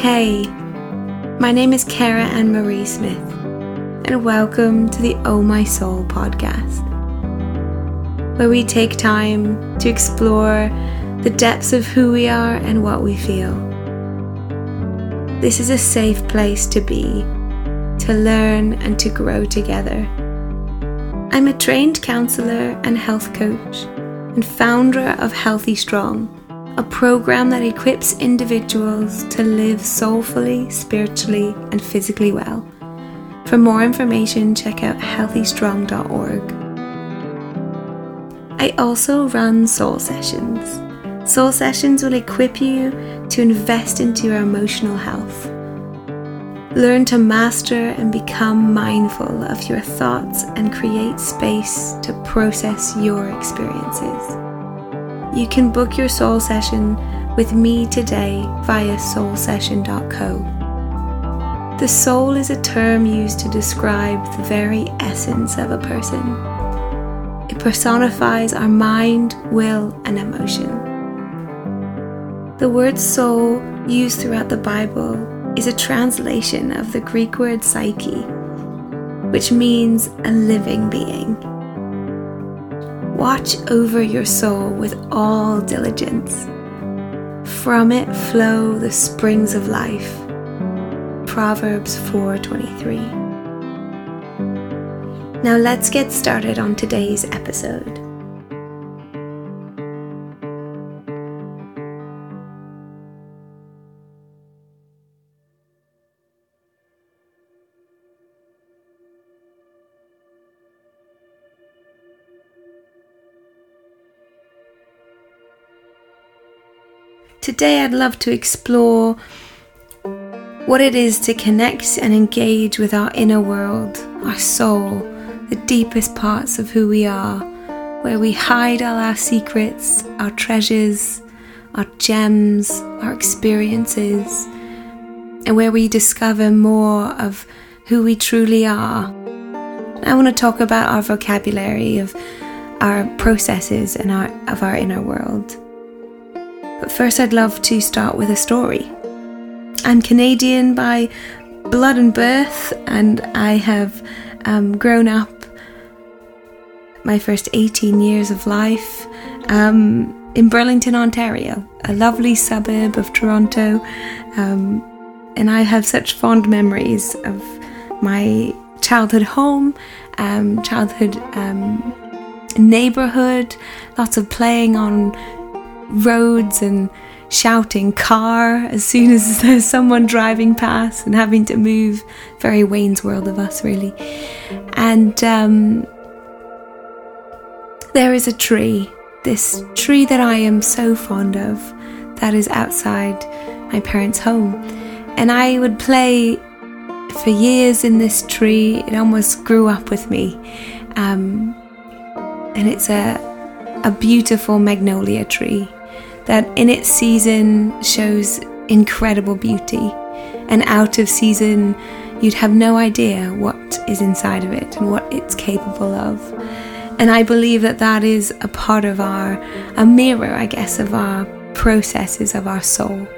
Hey, my name is Kara Anne Marie Smith, and welcome to the Oh My Soul podcast, where we take time to explore the depths of who we are and what we feel. This is a safe place to be, to learn and to grow together. I'm a trained counselor and health coach and founder of Healthy Strong a program that equips individuals to live soulfully, spiritually, and physically well. For more information, check out healthystrong.org. I also run soul sessions. Soul sessions will equip you to invest into your emotional health. Learn to master and become mindful of your thoughts and create space to process your experiences. You can book your soul session with me today via soulsession.co. The soul is a term used to describe the very essence of a person. It personifies our mind, will, and emotion. The word soul used throughout the Bible is a translation of the Greek word psyche, which means a living being. Watch over your soul with all diligence. From it flow the springs of life. Proverbs 4:23. Now let's get started on today's episode. Today, I'd love to explore what it is to connect and engage with our inner world, our soul, the deepest parts of who we are, where we hide all our secrets, our treasures, our gems, our experiences, and where we discover more of who we truly are. I want to talk about our vocabulary of our processes and our, of our inner world. But first, I'd love to start with a story. I'm Canadian by blood and birth, and I have um, grown up my first 18 years of life um, in Burlington, Ontario, a lovely suburb of Toronto. Um, and I have such fond memories of my childhood home, um, childhood um, neighborhood, lots of playing on roads and shouting car as soon as there's someone driving past and having to move. Very Wayne's World of us, really. And um, there is a tree, this tree that I am so fond of, that is outside my parents' home. And I would play for years in this tree. It almost grew up with me. Um, and it's a, a beautiful magnolia tree that in its season shows incredible beauty, and out of season, you'd have no idea what is inside of it and what it's capable of. And I believe that that is a part of our, a mirror, I guess, of our processes of our soul.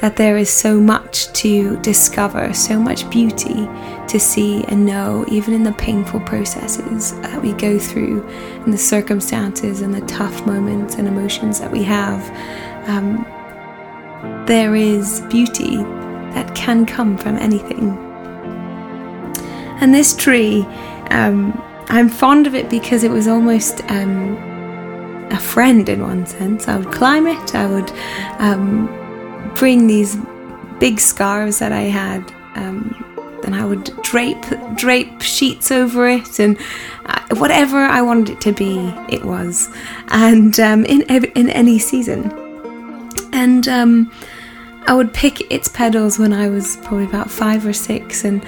That there is so much to discover, so much beauty to see and know, even in the painful processes that we go through, and the circumstances and the tough moments and emotions that we have. Um, there is beauty that can come from anything. And this tree, um, I'm fond of it because it was almost um, a friend in one sense. I would climb it, I would um, bring these big scarves that I had um, and I would drape drape sheets over it and uh, whatever I wanted it to be, it was, and um, in in any season. And um, I would pick its petals when I was probably about five or six and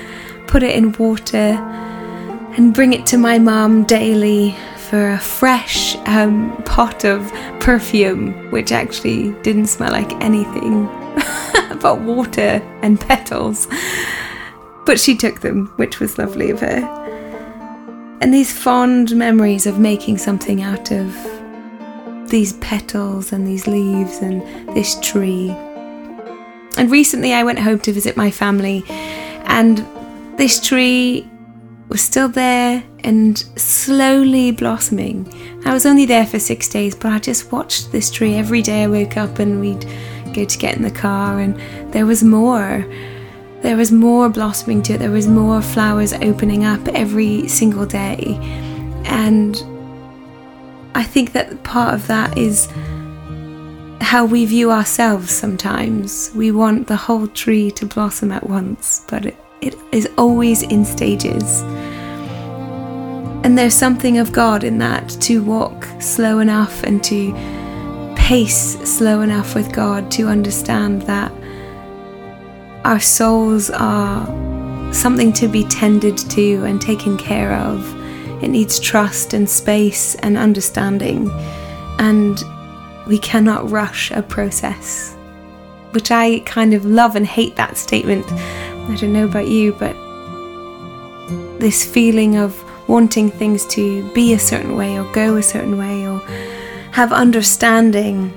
put it in water and bring it to my mum daily for a fresh um, pot of perfume, which actually didn't smell like anything but water and petals. But she took them, which was lovely of her. And these fond memories of making something out of these petals and these leaves and this tree. And recently I went home to visit my family, and this tree was still there and slowly blossoming. I was only there for six days, but I just watched this tree every day. I woke up and we'd go to get in the car, and there was more. There was more blossoming to it, there was more flowers opening up every single day. And I think that part of that is how we view ourselves sometimes. We want the whole tree to blossom at once, but it, it is always in stages. And there's something of God in that to walk slow enough and to pace slow enough with God to understand that our souls are something to be tended to and taken care of. It needs trust and space and understanding. And we cannot rush a process, which I kind of love and hate that statement. I don't know about you, but this feeling of wanting things to be a certain way or go a certain way or have understanding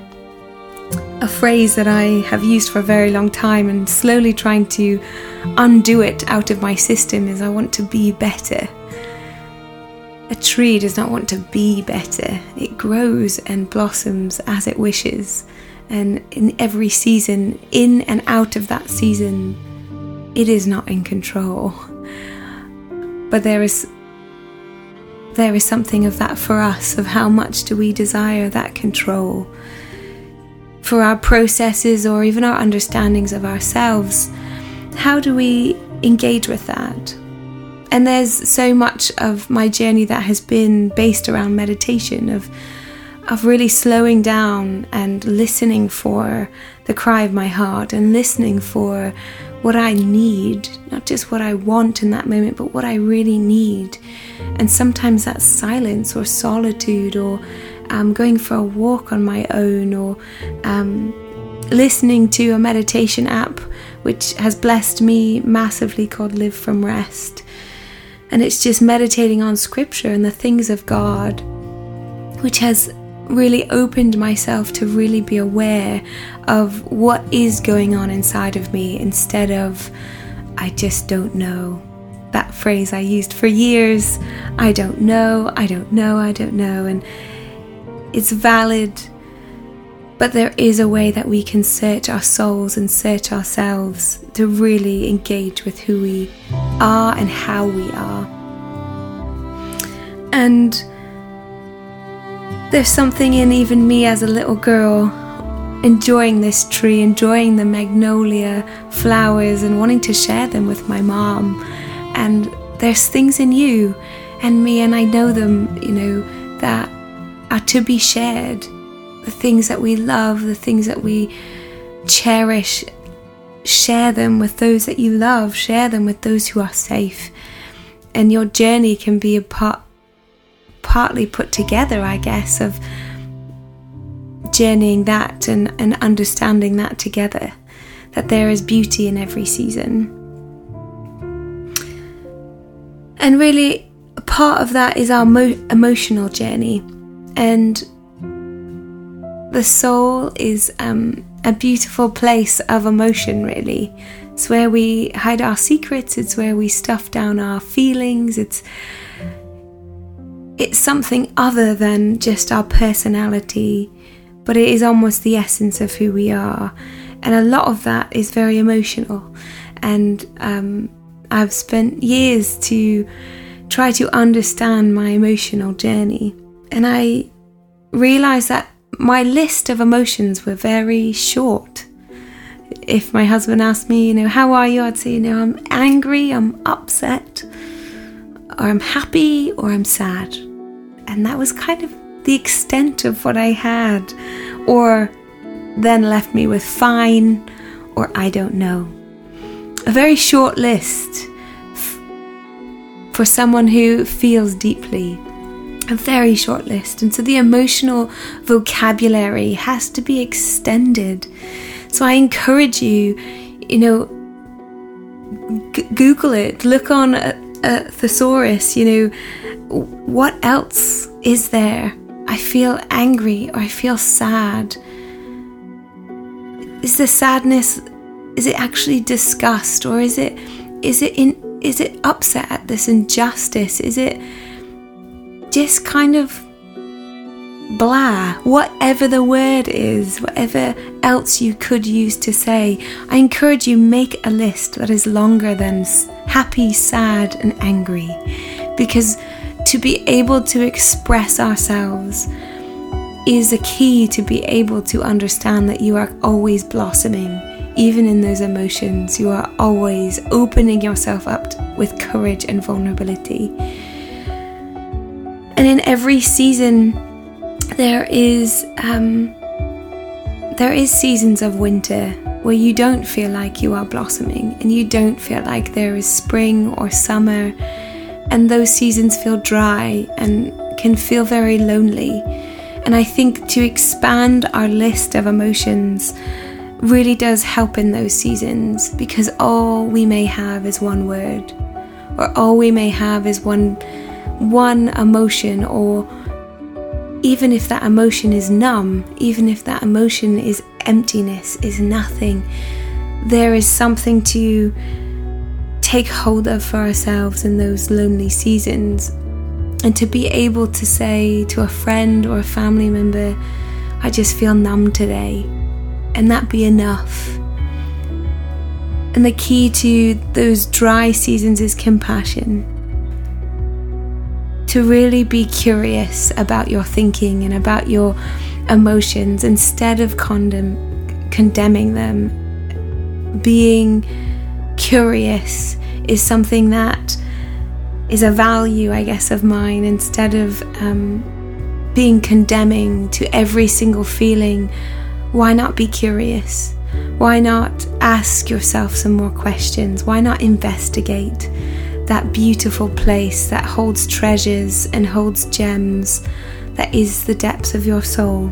a phrase that I have used for a very long time and slowly trying to undo it out of my system is I want to be better. A tree does not want to be better, it grows and blossoms as it wishes, and in every season, in and out of that season, it is not in control. But there is there is something of that for us of how much do we desire that control for our processes or even our understandings of ourselves, how do we engage with that? And there's so much of my journey that has been based around meditation of of really slowing down and listening for the cry of my heart and listening for what I need, not just what I want in that moment, but what I really need. And sometimes that's silence or solitude or um, going for a walk on my own or um, listening to a meditation app which has blessed me massively called Live from Rest. And it's just meditating on scripture and the things of God, which has really opened myself to really be aware of what is going on inside of me instead of, I just don't know. That phrase I used for years I don't know, I don't know, I don't know. And it's valid, but there is a way that we can search our souls and search ourselves to really engage with who we are and how we are. And there's something in even me as a little girl enjoying this tree, enjoying the magnolia flowers, and wanting to share them with my mom. And there's things in you and me, and I know them, you know, that are to be shared. The things that we love, the things that we cherish, share them with those that you love, share them with those who are safe. And your journey can be a part partly put together, I guess, of journeying that and, and understanding that together. That there is beauty in every season. And really, part of that is our mo- emotional journey. And the soul is um, a beautiful place of emotion, really. It's where we hide our secrets, it's where we stuff down our feelings, it's it's something other than just our personality, but it is almost the essence of who we are. And a lot of that is very emotional. And um, I've spent years to try to understand my emotional journey. And I realized that my list of emotions were very short. If my husband asked me, you know, how are you? I'd say, you know, I'm angry, I'm upset, or I'm happy, or I'm sad. And that was kind of the extent of what I had. Or then left me with fine, or I don't know. A very short list f- for someone who feels deeply a very short list. And so the emotional vocabulary has to be extended. So I encourage you, you know, g- Google it, look on a, a thesaurus, you know, what else is there? I feel angry or I feel sad. Is the sadness is it actually disgust or is it is it in is it upset at this injustice? Is it just kind of blah, whatever the word is, whatever else you could use to say, I encourage you make a list that is longer than happy, sad, and angry. Because to be able to express ourselves is a key to be able to understand that you are always blossoming. Even in those emotions, you are always opening yourself up with courage and vulnerability. And in every season, there is um, there is seasons of winter where you don't feel like you are blossoming and you don't feel like there is spring or summer. And those seasons feel dry and can feel very lonely. And i think to expand our list of emotions really does help in those seasons because all we may have is one word or all we may have is one one emotion or even if that emotion is numb, even if that emotion is emptiness, is nothing, there is something to take hold of for ourselves in those lonely seasons. And to be able to say to a friend or a family member, I just feel numb today, and that be enough. And the key to those dry seasons is compassion to really be curious about your thinking and about your emotions instead of condemn, condemning them. Being curious is something that is a value, I guess, of mine instead of um, being condemning to every single feeling. Why not be curious? Why not ask yourself some more questions? Why not investigate? That beautiful place that holds treasures and holds gems that is the depths of your soul.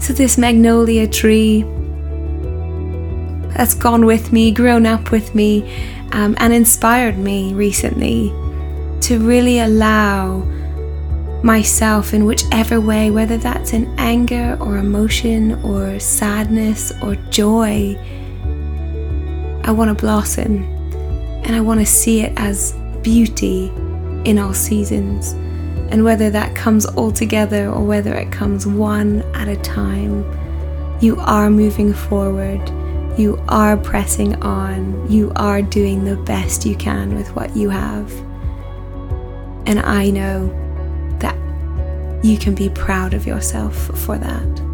So, this magnolia tree that's gone with me, grown up with me, um, and inspired me recently to really allow myself in whichever way, whether that's in anger or emotion or sadness or joy, I want to blossom and I want to see it as beauty in all seasons. And whether that comes all together or whether it comes one at a time, you are moving forward. You are pressing on. You are doing the best you can with what you have. And I know that you can be proud of yourself for that.